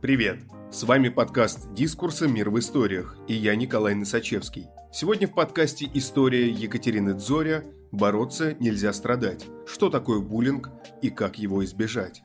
Привет! С вами подкаст «Дискурсы. Мир в историях» и я Николай Носачевский. Сегодня в подкасте «История Екатерины Дзоря. Бороться нельзя страдать. Что такое буллинг и как его избежать?»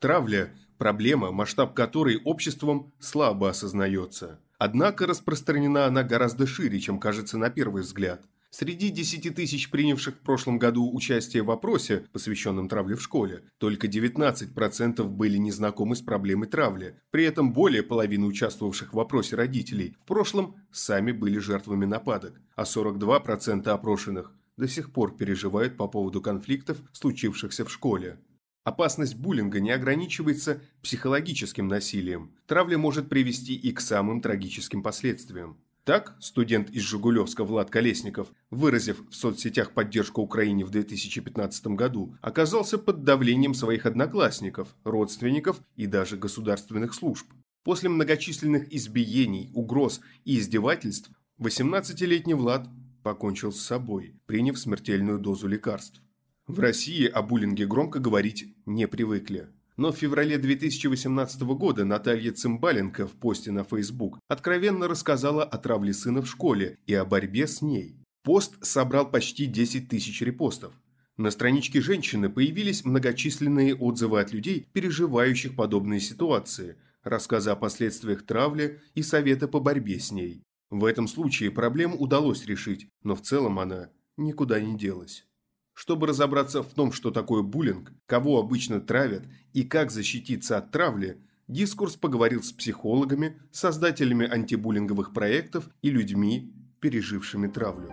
Травля – проблема, масштаб которой обществом слабо осознается. Однако распространена она гораздо шире, чем кажется на первый взгляд. Среди 10 тысяч принявших в прошлом году участие в опросе, посвященном травле в школе, только 19% были незнакомы с проблемой травли. При этом более половины участвовавших в опросе родителей в прошлом сами были жертвами нападок, а 42% опрошенных до сих пор переживают по поводу конфликтов, случившихся в школе. Опасность буллинга не ограничивается психологическим насилием. Травля может привести и к самым трагическим последствиям. Так, студент из Жигулевска Влад Колесников, выразив в соцсетях поддержку Украине в 2015 году, оказался под давлением своих одноклассников, родственников и даже государственных служб. После многочисленных избиений, угроз и издевательств 18-летний Влад покончил с собой, приняв смертельную дозу лекарств. В России о буллинге громко говорить не привыкли. Но в феврале 2018 года Наталья Цымбаленко в посте на Facebook откровенно рассказала о травле сына в школе и о борьбе с ней. Пост собрал почти 10 тысяч репостов. На страничке женщины появились многочисленные отзывы от людей, переживающих подобные ситуации, рассказы о последствиях травли и советы по борьбе с ней. В этом случае проблему удалось решить, но в целом она никуда не делась. Чтобы разобраться в том, что такое буллинг, кого обычно травят и как защититься от травли, дискурс поговорил с психологами, создателями антибуллинговых проектов и людьми, пережившими травлю.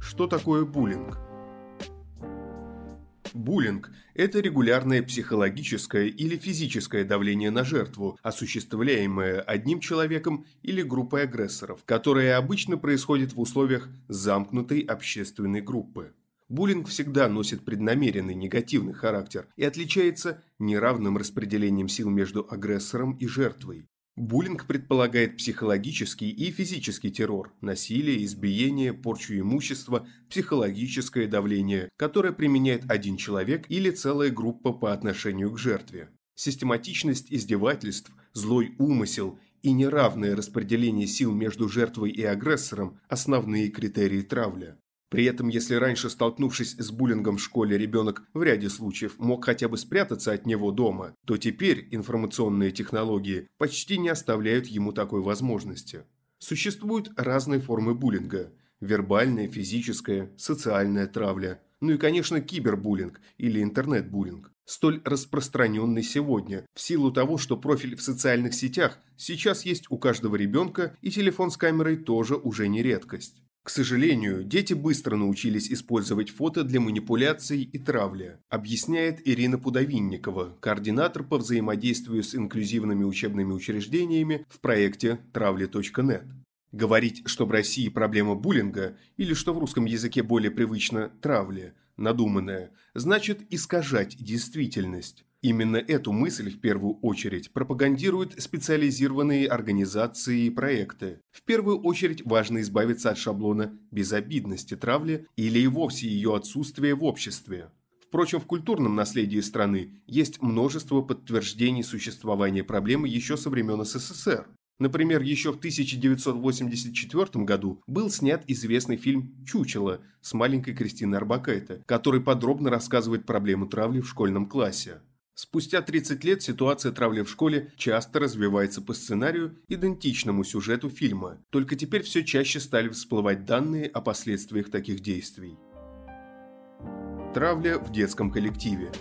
Что такое буллинг? Буллинг – это регулярное психологическое или физическое давление на жертву, осуществляемое одним человеком или группой агрессоров, которое обычно происходит в условиях замкнутой общественной группы. Буллинг всегда носит преднамеренный негативный характер и отличается неравным распределением сил между агрессором и жертвой. Буллинг предполагает психологический и физический террор, насилие, избиение, порчу имущества, психологическое давление, которое применяет один человек или целая группа по отношению к жертве. Систематичность издевательств, злой умысел и неравное распределение сил между жертвой и агрессором – основные критерии травля. При этом, если раньше, столкнувшись с буллингом в школе, ребенок в ряде случаев мог хотя бы спрятаться от него дома, то теперь информационные технологии почти не оставляют ему такой возможности. Существуют разные формы буллинга – вербальная, физическая, социальная травля, ну и, конечно, кибербуллинг или интернет-буллинг, столь распространенный сегодня, в силу того, что профиль в социальных сетях сейчас есть у каждого ребенка и телефон с камерой тоже уже не редкость. К сожалению, дети быстро научились использовать фото для манипуляций и травли, объясняет Ирина Пудовинникова, координатор по взаимодействию с инклюзивными учебными учреждениями в проекте «Травли.нет». Говорить, что в России проблема буллинга, или что в русском языке более привычно «травли», надуманная, значит искажать действительность. Именно эту мысль в первую очередь пропагандируют специализированные организации и проекты. В первую очередь важно избавиться от шаблона безобидности травли или и вовсе ее отсутствия в обществе. Впрочем, в культурном наследии страны есть множество подтверждений существования проблемы еще со времен СССР. Например, еще в 1984 году был снят известный фильм «Чучело» с маленькой Кристиной Арбакайте, который подробно рассказывает проблему травли в школьном классе. Спустя 30 лет ситуация травли в школе часто развивается по сценарию, идентичному сюжету фильма, только теперь все чаще стали всплывать данные о последствиях таких действий. Травля в детском коллективе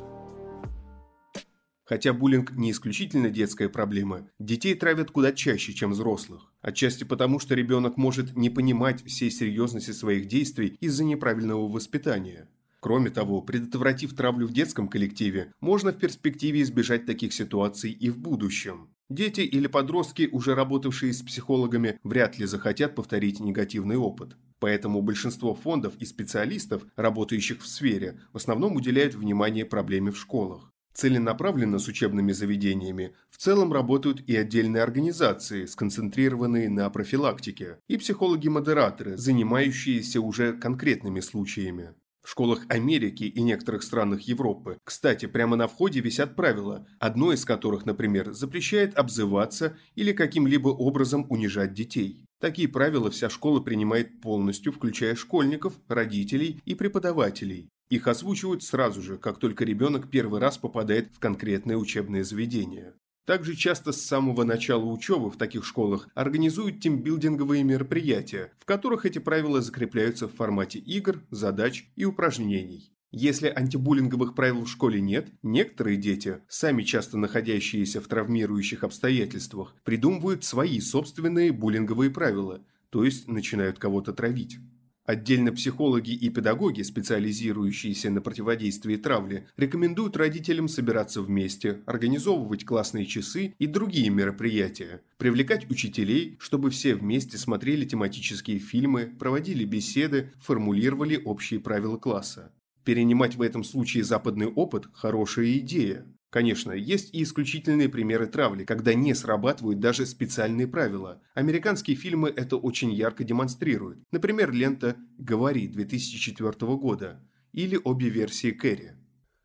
Хотя буллинг не исключительно детская проблема, детей травят куда чаще, чем взрослых. Отчасти потому, что ребенок может не понимать всей серьезности своих действий из-за неправильного воспитания. Кроме того, предотвратив травлю в детском коллективе, можно в перспективе избежать таких ситуаций и в будущем. Дети или подростки, уже работавшие с психологами, вряд ли захотят повторить негативный опыт. Поэтому большинство фондов и специалистов, работающих в сфере, в основном уделяют внимание проблеме в школах. Целенаправленно с учебными заведениями в целом работают и отдельные организации, сконцентрированные на профилактике, и психологи-модераторы, занимающиеся уже конкретными случаями. В школах Америки и некоторых странах Европы, кстати, прямо на входе висят правила, одно из которых, например, запрещает обзываться или каким-либо образом унижать детей. Такие правила вся школа принимает полностью, включая школьников, родителей и преподавателей. Их озвучивают сразу же, как только ребенок первый раз попадает в конкретное учебное заведение. Также часто с самого начала учебы в таких школах организуют тимбилдинговые мероприятия, в которых эти правила закрепляются в формате игр, задач и упражнений. Если антибуллинговых правил в школе нет, некоторые дети, сами часто находящиеся в травмирующих обстоятельствах, придумывают свои собственные буллинговые правила, то есть начинают кого-то травить. Отдельно психологи и педагоги, специализирующиеся на противодействии травле, рекомендуют родителям собираться вместе, организовывать классные часы и другие мероприятия, привлекать учителей, чтобы все вместе смотрели тематические фильмы, проводили беседы, формулировали общие правила класса. Перенимать в этом случае западный опыт – хорошая идея. Конечно, есть и исключительные примеры травли, когда не срабатывают даже специальные правила. Американские фильмы это очень ярко демонстрируют. Например, лента «Говори» 2004 года или обе версии Кэрри.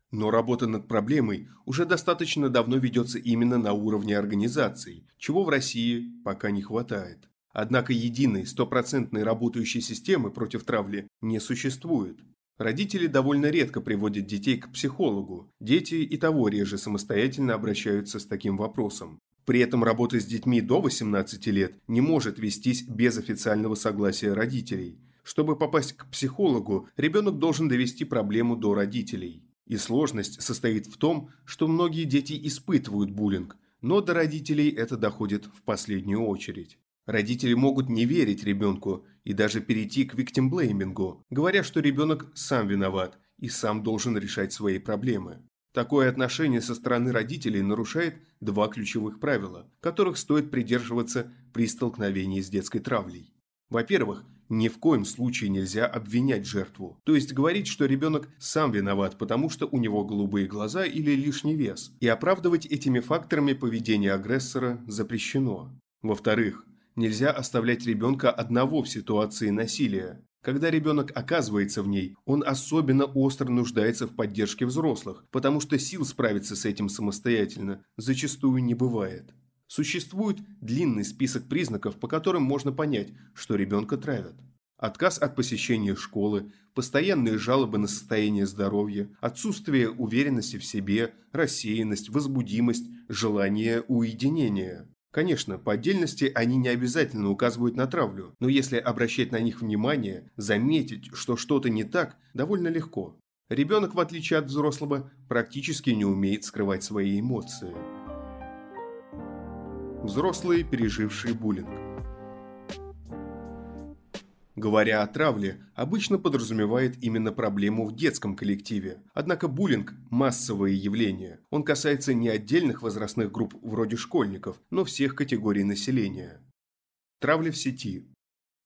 Но работа над проблемой уже достаточно давно ведется именно на уровне организаций, чего в России пока не хватает. Однако единой, стопроцентной работающей системы против травли не существует. Родители довольно редко приводят детей к психологу. Дети и того реже самостоятельно обращаются с таким вопросом. При этом работа с детьми до 18 лет не может вестись без официального согласия родителей. Чтобы попасть к психологу, ребенок должен довести проблему до родителей. И сложность состоит в том, что многие дети испытывают буллинг, но до родителей это доходит в последнюю очередь. Родители могут не верить ребенку и даже перейти к виктимблеймингу, говоря, что ребенок сам виноват и сам должен решать свои проблемы. Такое отношение со стороны родителей нарушает два ключевых правила, которых стоит придерживаться при столкновении с детской травлей. Во-первых, ни в коем случае нельзя обвинять жертву, то есть говорить, что ребенок сам виноват, потому что у него голубые глаза или лишний вес, и оправдывать этими факторами поведение агрессора запрещено. Во-вторых, Нельзя оставлять ребенка одного в ситуации насилия. Когда ребенок оказывается в ней, он особенно остро нуждается в поддержке взрослых, потому что сил справиться с этим самостоятельно зачастую не бывает. Существует длинный список признаков, по которым можно понять, что ребенка травят. Отказ от посещения школы, постоянные жалобы на состояние здоровья, отсутствие уверенности в себе, рассеянность, возбудимость, желание уединения. Конечно, по отдельности они не обязательно указывают на травлю, но если обращать на них внимание, заметить, что что-то не так, довольно легко. Ребенок, в отличие от взрослого, практически не умеет скрывать свои эмоции. Взрослые, пережившие буллинг. Говоря о травле, обычно подразумевает именно проблему в детском коллективе. Однако буллинг – массовое явление. Он касается не отдельных возрастных групп вроде школьников, но всех категорий населения. Травля в сети.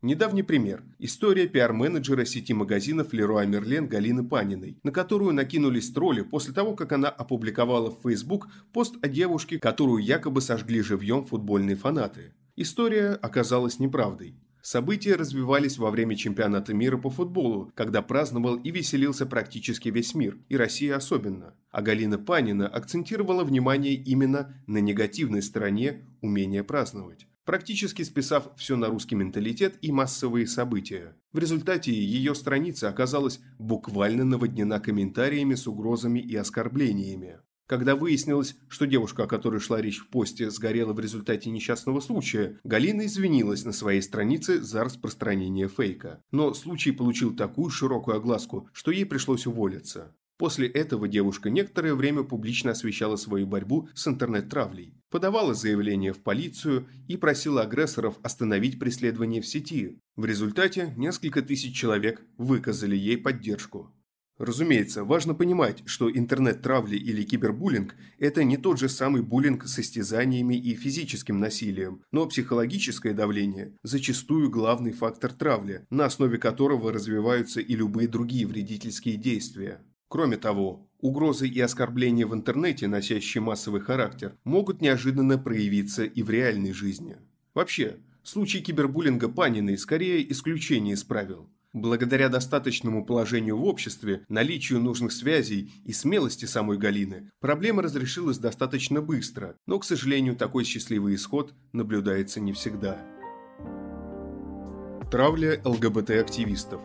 Недавний пример – история пиар-менеджера сети магазинов Leroy Merlin Галины Паниной, на которую накинулись тролли после того, как она опубликовала в Facebook пост о девушке, которую якобы сожгли живьем футбольные фанаты. История оказалась неправдой. События развивались во время чемпионата мира по футболу, когда праздновал и веселился практически весь мир, и Россия особенно. А Галина Панина акцентировала внимание именно на негативной стороне умения праздновать практически списав все на русский менталитет и массовые события. В результате ее страница оказалась буквально наводнена комментариями с угрозами и оскорблениями. Когда выяснилось, что девушка, о которой шла речь в посте, сгорела в результате несчастного случая, Галина извинилась на своей странице за распространение фейка. Но случай получил такую широкую огласку, что ей пришлось уволиться. После этого девушка некоторое время публично освещала свою борьбу с интернет-травлей, подавала заявление в полицию и просила агрессоров остановить преследование в сети. В результате несколько тысяч человек выказали ей поддержку. Разумеется, важно понимать, что интернет-травли или кибербуллинг – это не тот же самый буллинг с истязаниями и физическим насилием, но психологическое давление – зачастую главный фактор травли, на основе которого развиваются и любые другие вредительские действия. Кроме того, угрозы и оскорбления в интернете, носящие массовый характер, могут неожиданно проявиться и в реальной жизни. Вообще, случай кибербуллинга Паниной скорее исключение из правил – Благодаря достаточному положению в обществе, наличию нужных связей и смелости самой Галины, проблема разрешилась достаточно быстро, но, к сожалению, такой счастливый исход наблюдается не всегда. Травля ЛГБТ-активистов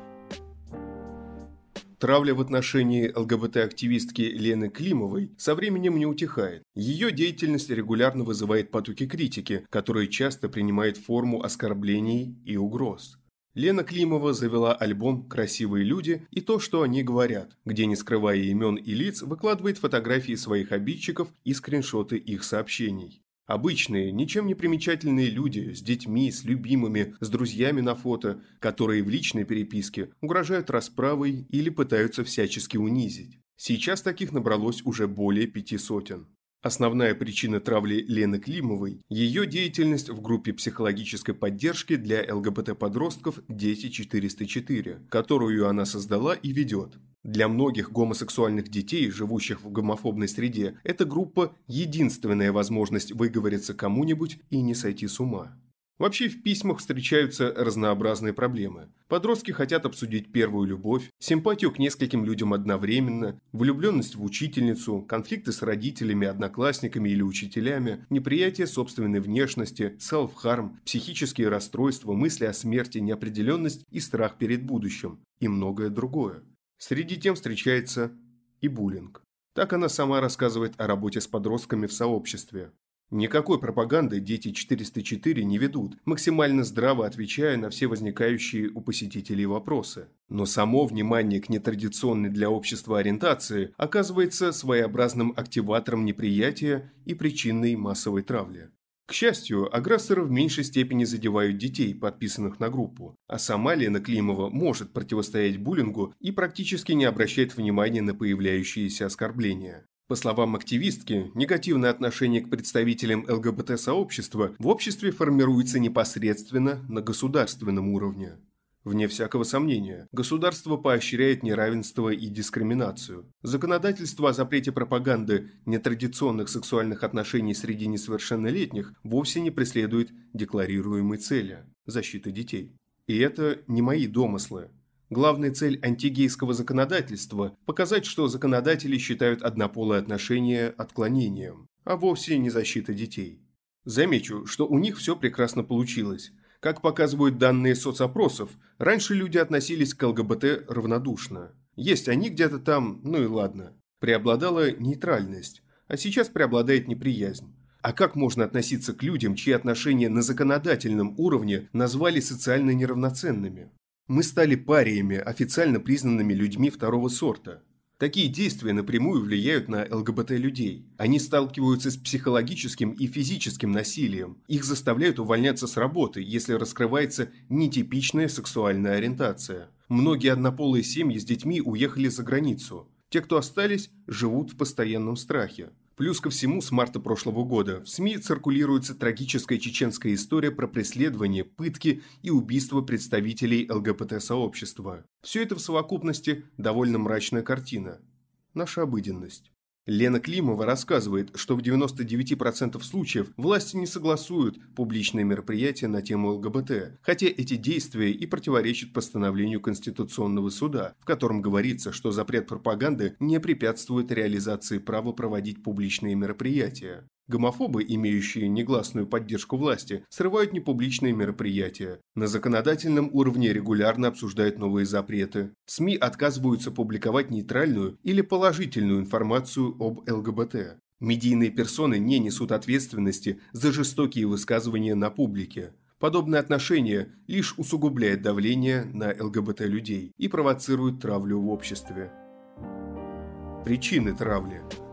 Травля в отношении ЛГБТ-активистки Лены Климовой со временем не утихает. Ее деятельность регулярно вызывает потоки критики, которые часто принимают форму оскорблений и угроз. Лена Климова завела альбом «Красивые люди» и то, что они говорят, где, не скрывая имен и лиц, выкладывает фотографии своих обидчиков и скриншоты их сообщений. Обычные, ничем не примечательные люди с детьми, с любимыми, с друзьями на фото, которые в личной переписке угрожают расправой или пытаются всячески унизить. Сейчас таких набралось уже более пяти сотен. Основная причина травли Лены Климовой – ее деятельность в группе психологической поддержки для ЛГБТ-подростков «Дети 404», которую она создала и ведет. Для многих гомосексуальных детей, живущих в гомофобной среде, эта группа – единственная возможность выговориться кому-нибудь и не сойти с ума. Вообще в письмах встречаются разнообразные проблемы. Подростки хотят обсудить первую любовь, симпатию к нескольким людям одновременно, влюбленность в учительницу, конфликты с родителями, одноклассниками или учителями, неприятие собственной внешности, селф-харм, психические расстройства, мысли о смерти, неопределенность и страх перед будущим и многое другое. Среди тем встречается и буллинг. Так она сама рассказывает о работе с подростками в сообществе. Никакой пропаганды дети 404 не ведут, максимально здраво отвечая на все возникающие у посетителей вопросы. Но само внимание к нетрадиционной для общества ориентации оказывается своеобразным активатором неприятия и причиной массовой травли. К счастью, агрессоры в меньшей степени задевают детей, подписанных на группу, а сама Лена Климова может противостоять буллингу и практически не обращает внимания на появляющиеся оскорбления. По словам активистки, негативное отношение к представителям ЛГБТ-сообщества в обществе формируется непосредственно на государственном уровне. Вне всякого сомнения, государство поощряет неравенство и дискриминацию. Законодательство о запрете пропаганды нетрадиционных сексуальных отношений среди несовершеннолетних вовсе не преследует декларируемой цели – защиты детей. И это не мои домыслы. Главная цель антигейского законодательства – показать, что законодатели считают однополые отношения отклонением, а вовсе не защита детей. Замечу, что у них все прекрасно получилось. Как показывают данные соцопросов, раньше люди относились к ЛГБТ равнодушно. Есть они где-то там, ну и ладно. Преобладала нейтральность, а сейчас преобладает неприязнь. А как можно относиться к людям, чьи отношения на законодательном уровне назвали социально неравноценными? Мы стали париями, официально признанными людьми второго сорта. Такие действия напрямую влияют на ЛГБТ-людей. Они сталкиваются с психологическим и физическим насилием. Их заставляют увольняться с работы, если раскрывается нетипичная сексуальная ориентация. Многие однополые семьи с детьми уехали за границу. Те, кто остались, живут в постоянном страхе. Плюс ко всему, с марта прошлого года в СМИ циркулируется трагическая чеченская история про преследование, пытки и убийство представителей ЛГБТ-сообщества. Все это в совокупности довольно мрачная картина. Наша обыденность. Лена Климова рассказывает, что в 99% случаев власти не согласуют публичные мероприятия на тему ЛГБТ, хотя эти действия и противоречат постановлению Конституционного суда, в котором говорится, что запрет пропаганды не препятствует реализации права проводить публичные мероприятия. Гомофобы, имеющие негласную поддержку власти, срывают непубличные мероприятия. На законодательном уровне регулярно обсуждают новые запреты. СМИ отказываются публиковать нейтральную или положительную информацию об ЛГБТ. Медийные персоны не несут ответственности за жестокие высказывания на публике. Подобное отношение лишь усугубляет давление на ЛГБТ-людей и провоцирует травлю в обществе. Причины травли –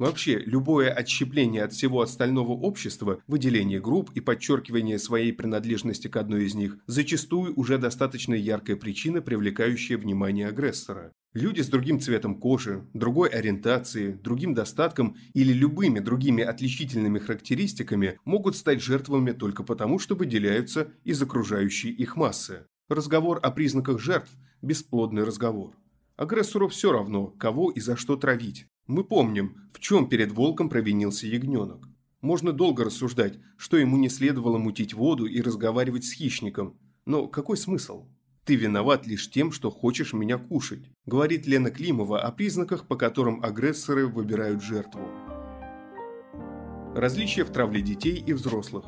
Вообще, любое отщепление от всего остального общества, выделение групп и подчеркивание своей принадлежности к одной из них, зачастую уже достаточно яркая причина, привлекающая внимание агрессора. Люди с другим цветом кожи, другой ориентацией, другим достатком или любыми другими отличительными характеристиками могут стать жертвами только потому, что выделяются из окружающей их массы. Разговор о признаках жертв – бесплодный разговор. Агрессору все равно, кого и за что травить. Мы помним, в чем перед волком провинился ягненок. Можно долго рассуждать, что ему не следовало мутить воду и разговаривать с хищником. Но какой смысл? «Ты виноват лишь тем, что хочешь меня кушать», говорит Лена Климова о признаках, по которым агрессоры выбирают жертву. Различия в травле детей и взрослых.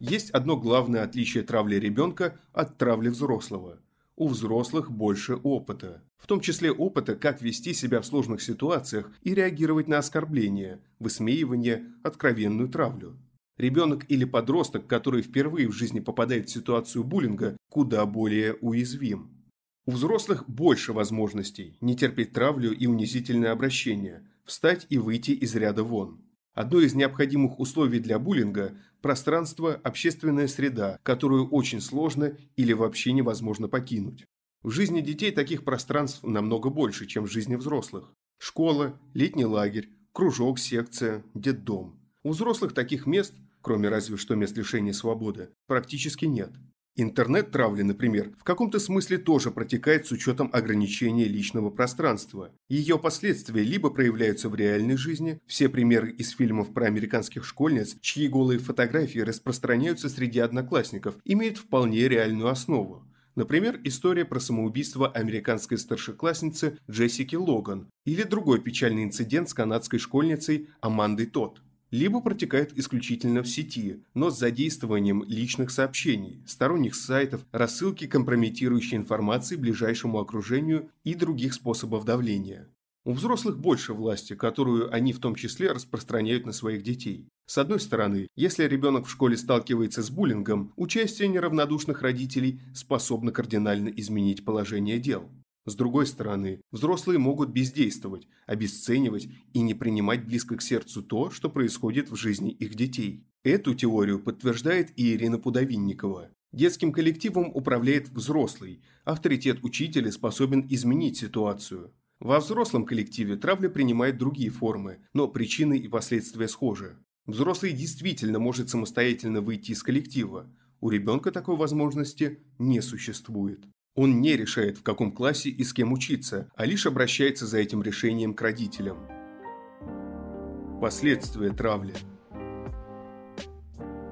Есть одно главное отличие травли ребенка от травли взрослого. У взрослых больше опыта. В том числе опыта, как вести себя в сложных ситуациях и реагировать на оскорбления, высмеивание, откровенную травлю. Ребенок или подросток, который впервые в жизни попадает в ситуацию буллинга, куда более уязвим. У взрослых больше возможностей не терпеть травлю и унизительное обращение, встать и выйти из ряда вон. Одно из необходимых условий для буллинга – пространство, общественная среда, которую очень сложно или вообще невозможно покинуть. В жизни детей таких пространств намного больше, чем в жизни взрослых. Школа, летний лагерь, кружок, секция, детдом. У взрослых таких мест, кроме разве что мест лишения свободы, практически нет. Интернет-травли, например, в каком-то смысле тоже протекает с учетом ограничения личного пространства. Ее последствия либо проявляются в реальной жизни, все примеры из фильмов про американских школьниц, чьи голые фотографии распространяются среди одноклассников, имеют вполне реальную основу. Например, история про самоубийство американской старшеклассницы Джессики Логан или другой печальный инцидент с канадской школьницей Амандой Тот либо протекает исключительно в сети, но с задействованием личных сообщений, сторонних сайтов, рассылки компрометирующей информации ближайшему окружению и других способов давления. У взрослых больше власти, которую они в том числе распространяют на своих детей. С одной стороны, если ребенок в школе сталкивается с буллингом, участие неравнодушных родителей способно кардинально изменить положение дел. С другой стороны, взрослые могут бездействовать, обесценивать и не принимать близко к сердцу то, что происходит в жизни их детей. Эту теорию подтверждает и Ирина Пудовинникова. Детским коллективом управляет взрослый, авторитет учителя способен изменить ситуацию. Во взрослом коллективе травля принимает другие формы, но причины и последствия схожи. Взрослый действительно может самостоятельно выйти из коллектива. У ребенка такой возможности не существует. Он не решает, в каком классе и с кем учиться, а лишь обращается за этим решением к родителям. Последствия травли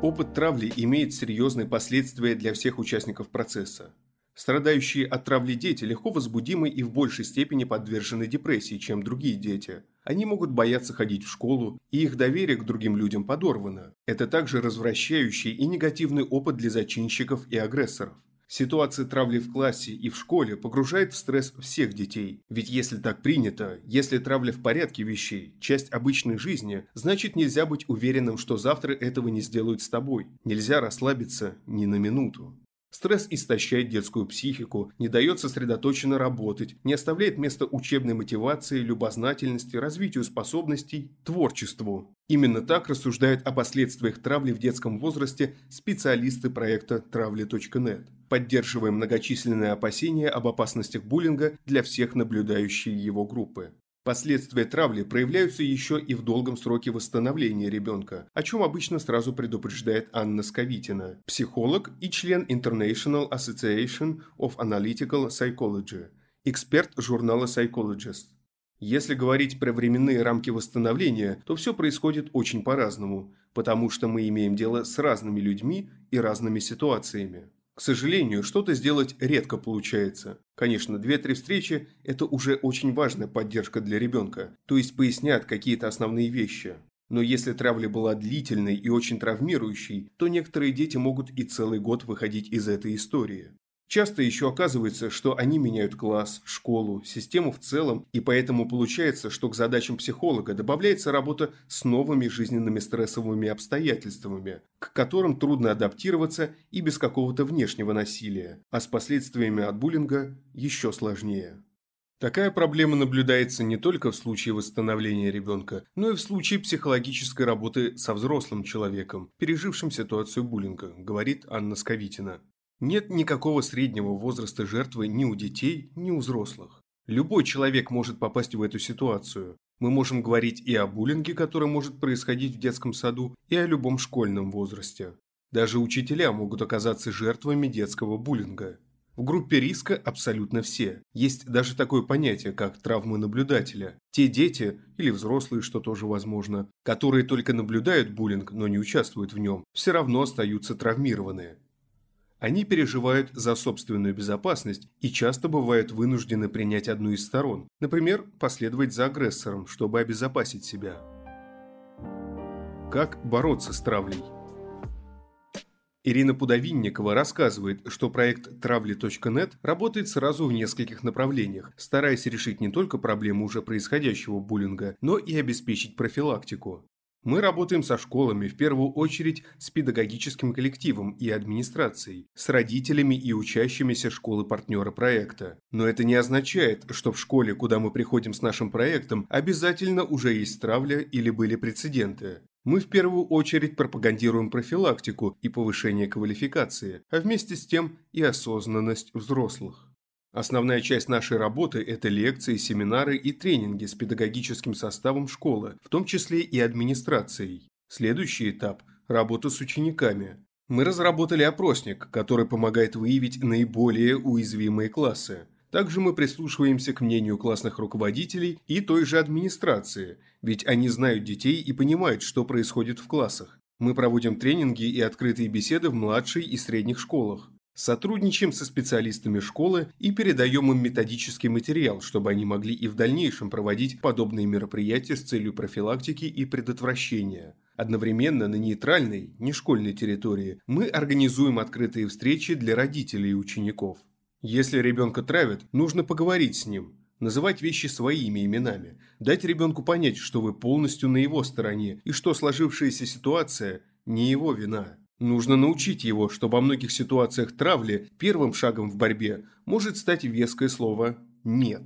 Опыт травли имеет серьезные последствия для всех участников процесса. Страдающие от травли дети легко возбудимы и в большей степени подвержены депрессии, чем другие дети. Они могут бояться ходить в школу, и их доверие к другим людям подорвано. Это также развращающий и негативный опыт для зачинщиков и агрессоров. Ситуация травли в классе и в школе погружает в стресс всех детей. Ведь если так принято, если травля в порядке вещей, часть обычной жизни, значит нельзя быть уверенным, что завтра этого не сделают с тобой. Нельзя расслабиться ни на минуту. Стресс истощает детскую психику, не дает сосредоточенно работать, не оставляет места учебной мотивации, любознательности, развитию способностей, творчеству. Именно так рассуждают о последствиях травли в детском возрасте специалисты проекта «Травли.нет», поддерживая многочисленные опасения об опасностях буллинга для всех наблюдающей его группы. Последствия травли проявляются еще и в долгом сроке восстановления ребенка, о чем обычно сразу предупреждает Анна Сковитина, психолог и член International Association of Analytical Psychology, эксперт журнала Psychologist. Если говорить про временные рамки восстановления, то все происходит очень по-разному, потому что мы имеем дело с разными людьми и разными ситуациями. К сожалению, что-то сделать редко получается. Конечно, 2-3 встречи – это уже очень важная поддержка для ребенка, то есть пояснят какие-то основные вещи. Но если травля была длительной и очень травмирующей, то некоторые дети могут и целый год выходить из этой истории. Часто еще оказывается, что они меняют класс, школу, систему в целом, и поэтому получается, что к задачам психолога добавляется работа с новыми жизненными стрессовыми обстоятельствами, к которым трудно адаптироваться и без какого-то внешнего насилия, а с последствиями от буллинга еще сложнее. Такая проблема наблюдается не только в случае восстановления ребенка, но и в случае психологической работы со взрослым человеком, пережившим ситуацию буллинга, говорит Анна Сковитина. Нет никакого среднего возраста жертвы ни у детей, ни у взрослых. Любой человек может попасть в эту ситуацию. Мы можем говорить и о буллинге, который может происходить в детском саду, и о любом школьном возрасте. Даже учителя могут оказаться жертвами детского буллинга. В группе риска абсолютно все. Есть даже такое понятие, как травмы наблюдателя. Те дети, или взрослые, что тоже возможно, которые только наблюдают буллинг, но не участвуют в нем, все равно остаются травмированные. Они переживают за собственную безопасность и часто бывают вынуждены принять одну из сторон, например, последовать за агрессором, чтобы обезопасить себя. Как бороться с травлей? Ирина Пудовинникова рассказывает, что проект травли.нет работает сразу в нескольких направлениях, стараясь решить не только проблему уже происходящего буллинга, но и обеспечить профилактику. Мы работаем со школами, в первую очередь с педагогическим коллективом и администрацией, с родителями и учащимися школы-партнера проекта. Но это не означает, что в школе, куда мы приходим с нашим проектом, обязательно уже есть травля или были прецеденты. Мы в первую очередь пропагандируем профилактику и повышение квалификации, а вместе с тем и осознанность взрослых. Основная часть нашей работы – это лекции, семинары и тренинги с педагогическим составом школы, в том числе и администрацией. Следующий этап – работа с учениками. Мы разработали опросник, который помогает выявить наиболее уязвимые классы. Также мы прислушиваемся к мнению классных руководителей и той же администрации, ведь они знают детей и понимают, что происходит в классах. Мы проводим тренинги и открытые беседы в младшей и средних школах. Сотрудничаем со специалистами школы и передаем им методический материал, чтобы они могли и в дальнейшем проводить подобные мероприятия с целью профилактики и предотвращения. Одновременно на нейтральной, не школьной территории мы организуем открытые встречи для родителей и учеников. Если ребенка травят, нужно поговорить с ним, называть вещи своими именами, дать ребенку понять, что вы полностью на его стороне и что сложившаяся ситуация не его вина. Нужно научить его, что во многих ситуациях травли первым шагом в борьбе может стать веское слово «нет».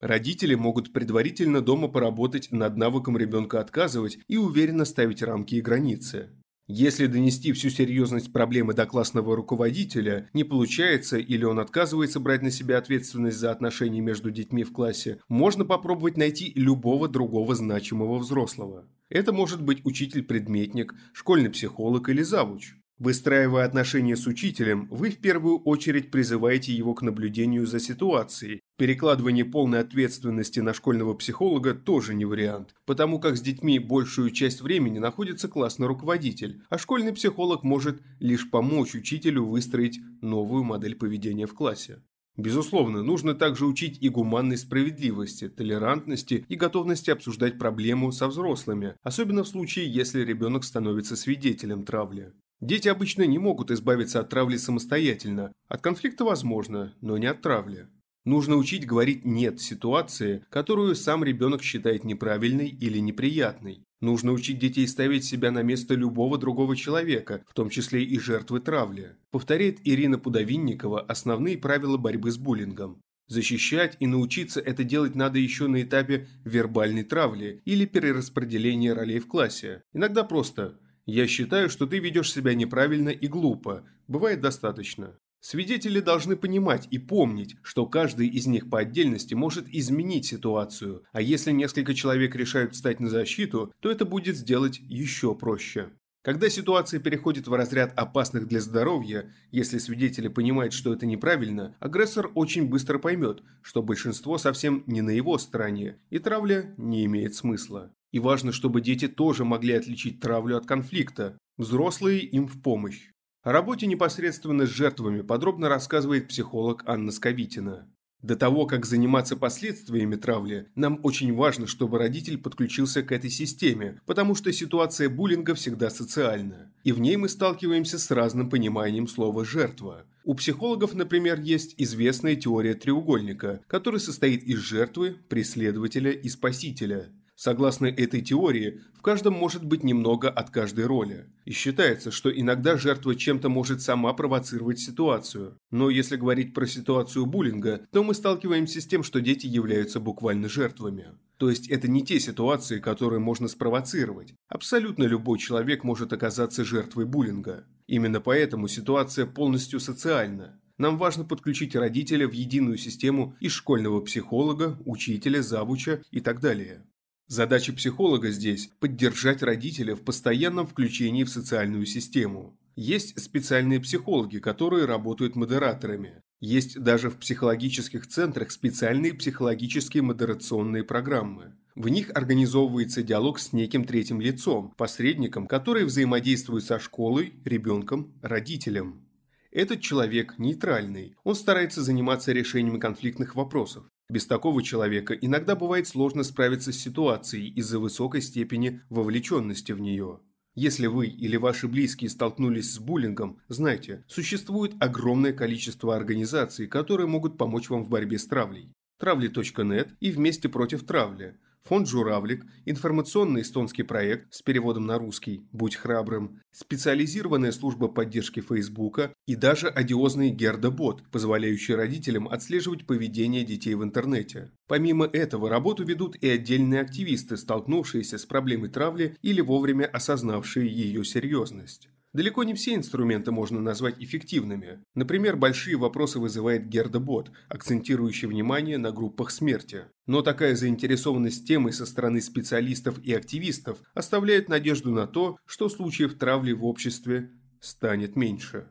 Родители могут предварительно дома поработать над навыком ребенка отказывать и уверенно ставить рамки и границы. Если донести всю серьезность проблемы до классного руководителя не получается или он отказывается брать на себя ответственность за отношения между детьми в классе, можно попробовать найти любого другого значимого взрослого. Это может быть учитель-предметник, школьный психолог или завуч. Выстраивая отношения с учителем, вы в первую очередь призываете его к наблюдению за ситуацией. Перекладывание полной ответственности на школьного психолога тоже не вариант, потому как с детьми большую часть времени находится классный руководитель, а школьный психолог может лишь помочь учителю выстроить новую модель поведения в классе. Безусловно, нужно также учить и гуманной справедливости, толерантности и готовности обсуждать проблему со взрослыми, особенно в случае, если ребенок становится свидетелем травли. Дети обычно не могут избавиться от травли самостоятельно. От конфликта возможно, но не от травли. Нужно учить говорить «нет» ситуации, которую сам ребенок считает неправильной или неприятной. Нужно учить детей ставить себя на место любого другого человека, в том числе и жертвы травли. Повторяет Ирина Пудовинникова основные правила борьбы с буллингом. Защищать и научиться это делать надо еще на этапе вербальной травли или перераспределения ролей в классе. Иногда просто я считаю, что ты ведешь себя неправильно и глупо. Бывает достаточно. Свидетели должны понимать и помнить, что каждый из них по отдельности может изменить ситуацию, а если несколько человек решают встать на защиту, то это будет сделать еще проще. Когда ситуация переходит в разряд опасных для здоровья, если свидетели понимают, что это неправильно, агрессор очень быстро поймет, что большинство совсем не на его стороне, и травля не имеет смысла. И важно, чтобы дети тоже могли отличить травлю от конфликта. Взрослые им в помощь. О работе непосредственно с жертвами подробно рассказывает психолог Анна Сковитина. До того, как заниматься последствиями травли, нам очень важно, чтобы родитель подключился к этой системе, потому что ситуация буллинга всегда социальна. И в ней мы сталкиваемся с разным пониманием слова «жертва». У психологов, например, есть известная теория треугольника, который состоит из жертвы, преследователя и спасителя. Согласно этой теории, в каждом может быть немного от каждой роли. И считается, что иногда жертва чем-то может сама провоцировать ситуацию. Но если говорить про ситуацию буллинга, то мы сталкиваемся с тем, что дети являются буквально жертвами. То есть это не те ситуации, которые можно спровоцировать. Абсолютно любой человек может оказаться жертвой буллинга. Именно поэтому ситуация полностью социальна. Нам важно подключить родителя в единую систему из школьного психолога, учителя, завуча и так далее. Задача психолога здесь – поддержать родителя в постоянном включении в социальную систему. Есть специальные психологи, которые работают модераторами. Есть даже в психологических центрах специальные психологические модерационные программы. В них организовывается диалог с неким третьим лицом, посредником, который взаимодействует со школой, ребенком, родителем. Этот человек нейтральный, он старается заниматься решением конфликтных вопросов. Без такого человека иногда бывает сложно справиться с ситуацией из-за высокой степени вовлеченности в нее. Если вы или ваши близкие столкнулись с буллингом, знайте, существует огромное количество организаций, которые могут помочь вам в борьбе с травлей. Травли.нет и Вместе против травли Фонд «Журавлик», информационный эстонский проект с переводом на русский «Будь храбрым», специализированная служба поддержки Фейсбука и даже одиозный Герда-бот, позволяющий родителям отслеживать поведение детей в интернете. Помимо этого, работу ведут и отдельные активисты, столкнувшиеся с проблемой травли или вовремя осознавшие ее серьезность. Далеко не все инструменты можно назвать эффективными. Например, большие вопросы вызывает Герда-бот, акцентирующий внимание на группах смерти. Но такая заинтересованность темой со стороны специалистов и активистов оставляет надежду на то, что случаев травли в обществе станет меньше.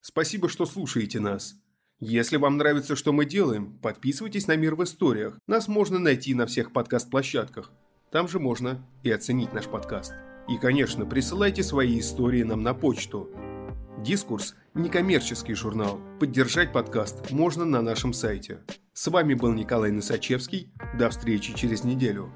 Спасибо, что слушаете нас. Если вам нравится, что мы делаем, подписывайтесь на «Мир в историях». Нас можно найти на всех подкаст-площадках. Там же можно и оценить наш подкаст. И, конечно, присылайте свои истории нам на почту. Дискурс – некоммерческий журнал. Поддержать подкаст можно на нашем сайте. С вами был Николай Носачевский. До встречи через неделю.